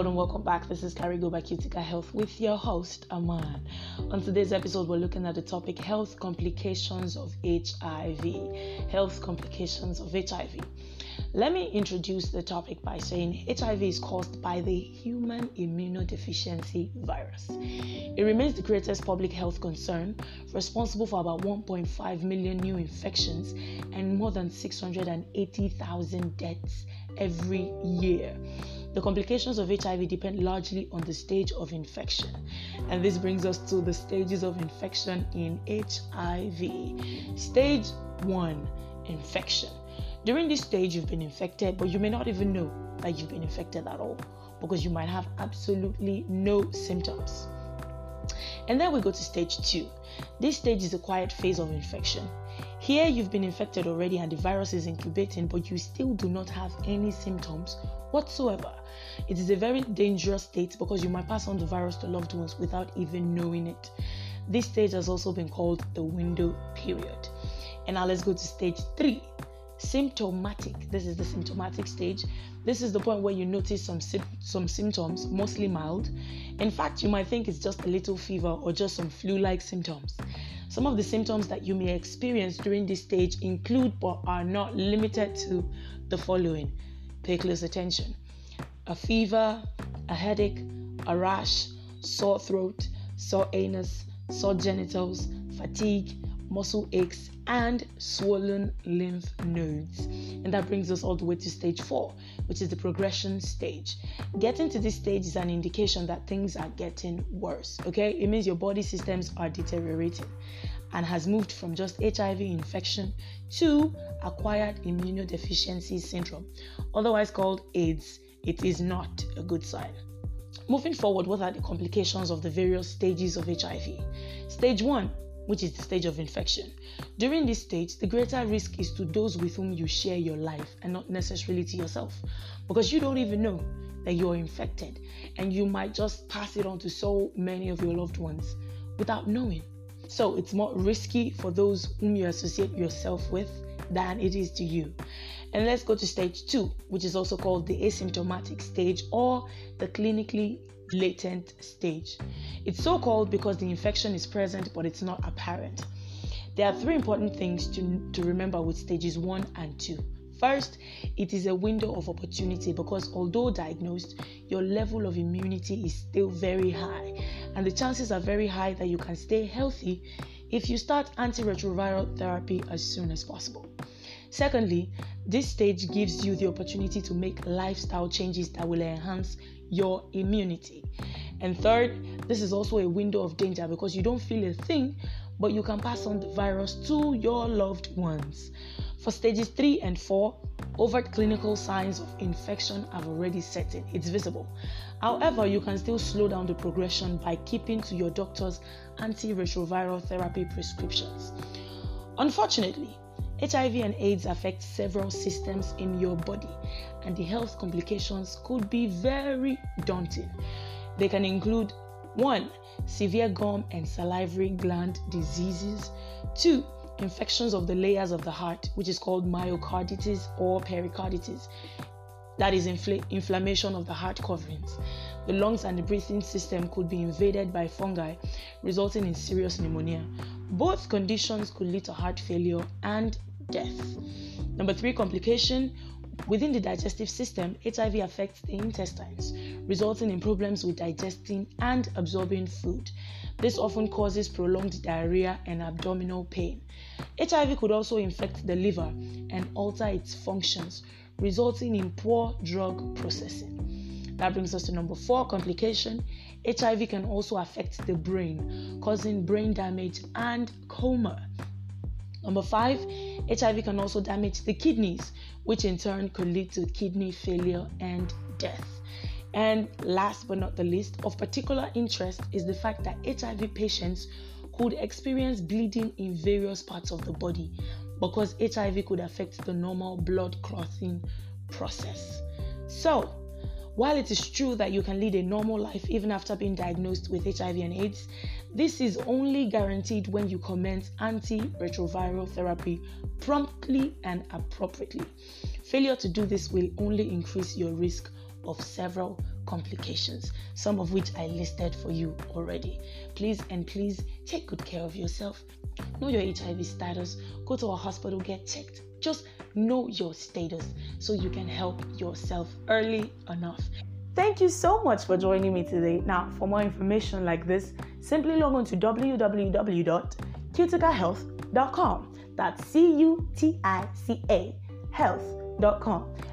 world and welcome back. This is Carigo by Cutica Health with your host, Aman. On today's episode, we're looking at the topic health complications of HIV. Health complications of HIV. Let me introduce the topic by saying HIV is caused by the human immunodeficiency virus. It remains the greatest public health concern, responsible for about 1.5 million new infections and more than 680,000 deaths every year. The complications of HIV depend largely on the stage of infection. And this brings us to the stages of infection in HIV. Stage 1 Infection. During this stage, you've been infected, but you may not even know that you've been infected at all because you might have absolutely no symptoms. And then we go to stage 2. This stage is a quiet phase of infection. Here, you've been infected already and the virus is incubating, but you still do not have any symptoms whatsoever. It is a very dangerous state because you might pass on the virus to loved ones without even knowing it. This stage has also been called the window period. And now let's go to stage 3 symptomatic this is the symptomatic stage this is the point where you notice some some symptoms mostly mild in fact you might think it's just a little fever or just some flu like symptoms some of the symptoms that you may experience during this stage include but are not limited to the following. Pay close attention. A fever a headache a rash sore throat sore anus sore genitals fatigue muscle aches, and swollen lymph nodes. And that brings us all the way to stage four, which is the progression stage. Getting to this stage is an indication that things are getting worse. Okay, it means your body systems are deteriorating and has moved from just HIV infection to acquired immunodeficiency syndrome, otherwise called AIDS. It is not a good sign. Moving forward, what are the complications of the various stages of HIV? Stage 1 which is the stage of infection. During this stage, the greater risk is to those with whom you share your life and not necessarily to yourself because you don't even know that you're infected and you might just pass it on to so many of your loved ones without knowing. So it's more risky for those whom you associate yourself with than it is to you. And let's go to stage two, which is also called the asymptomatic stage or the clinically latent stage. It's so called because the infection is present but it's not apparent. There are three important things to, to remember with stages one and two. First, it is a window of opportunity because although diagnosed, your level of immunity is still very high, and the chances are very high that you can stay healthy if you start antiretroviral therapy as soon as possible. Secondly, this stage gives you the opportunity to make lifestyle changes that will enhance your immunity. And third, this is also a window of danger because you don't feel a thing, but you can pass on the virus to your loved ones. For stages 3 and 4, overt clinical signs of infection have already set in. It's visible. However, you can still slow down the progression by keeping to your doctor's antiretroviral therapy prescriptions. Unfortunately, HIV and AIDS affect several systems in your body, and the health complications could be very daunting. They can include 1. Severe gum and salivary gland diseases, 2. Infections of the layers of the heart, which is called myocarditis or pericarditis, that is infl- inflammation of the heart coverings. The lungs and the breathing system could be invaded by fungi, resulting in serious pneumonia. Both conditions could lead to heart failure and death. Number three, complication within the digestive system, HIV affects the intestines, resulting in problems with digesting and absorbing food. This often causes prolonged diarrhea and abdominal pain. HIV could also infect the liver and alter its functions, resulting in poor drug processing. That brings us to number four complication. HIV can also affect the brain, causing brain damage and coma. Number five, HIV can also damage the kidneys, which in turn could lead to kidney failure and death. And last but not the least, of particular interest is the fact that HIV patients could experience bleeding in various parts of the body because HIV could affect the normal blood clotting process. So, while it is true that you can lead a normal life even after being diagnosed with HIV and AIDS, this is only guaranteed when you commence antiretroviral therapy promptly and appropriately. Failure to do this will only increase your risk of several complications, some of which I listed for you already. Please and please take good care of yourself. Know your HIV status, go to a hospital, get checked. Just know your status so you can help yourself early enough. Thank you so much for joining me today. Now, for more information like this, simply log on to www.cuticahealth.com. That's C U T I C A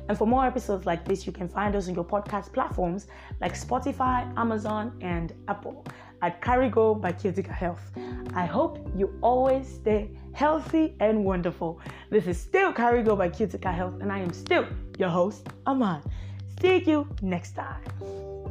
And for more episodes like this, you can find us on your podcast platforms like Spotify, Amazon, and Apple at Carigo by Cutica Health. I hope you always stay healthy and wonderful. This is still Carigo by Cutica Health, and I am still your host, Aman. See you next time.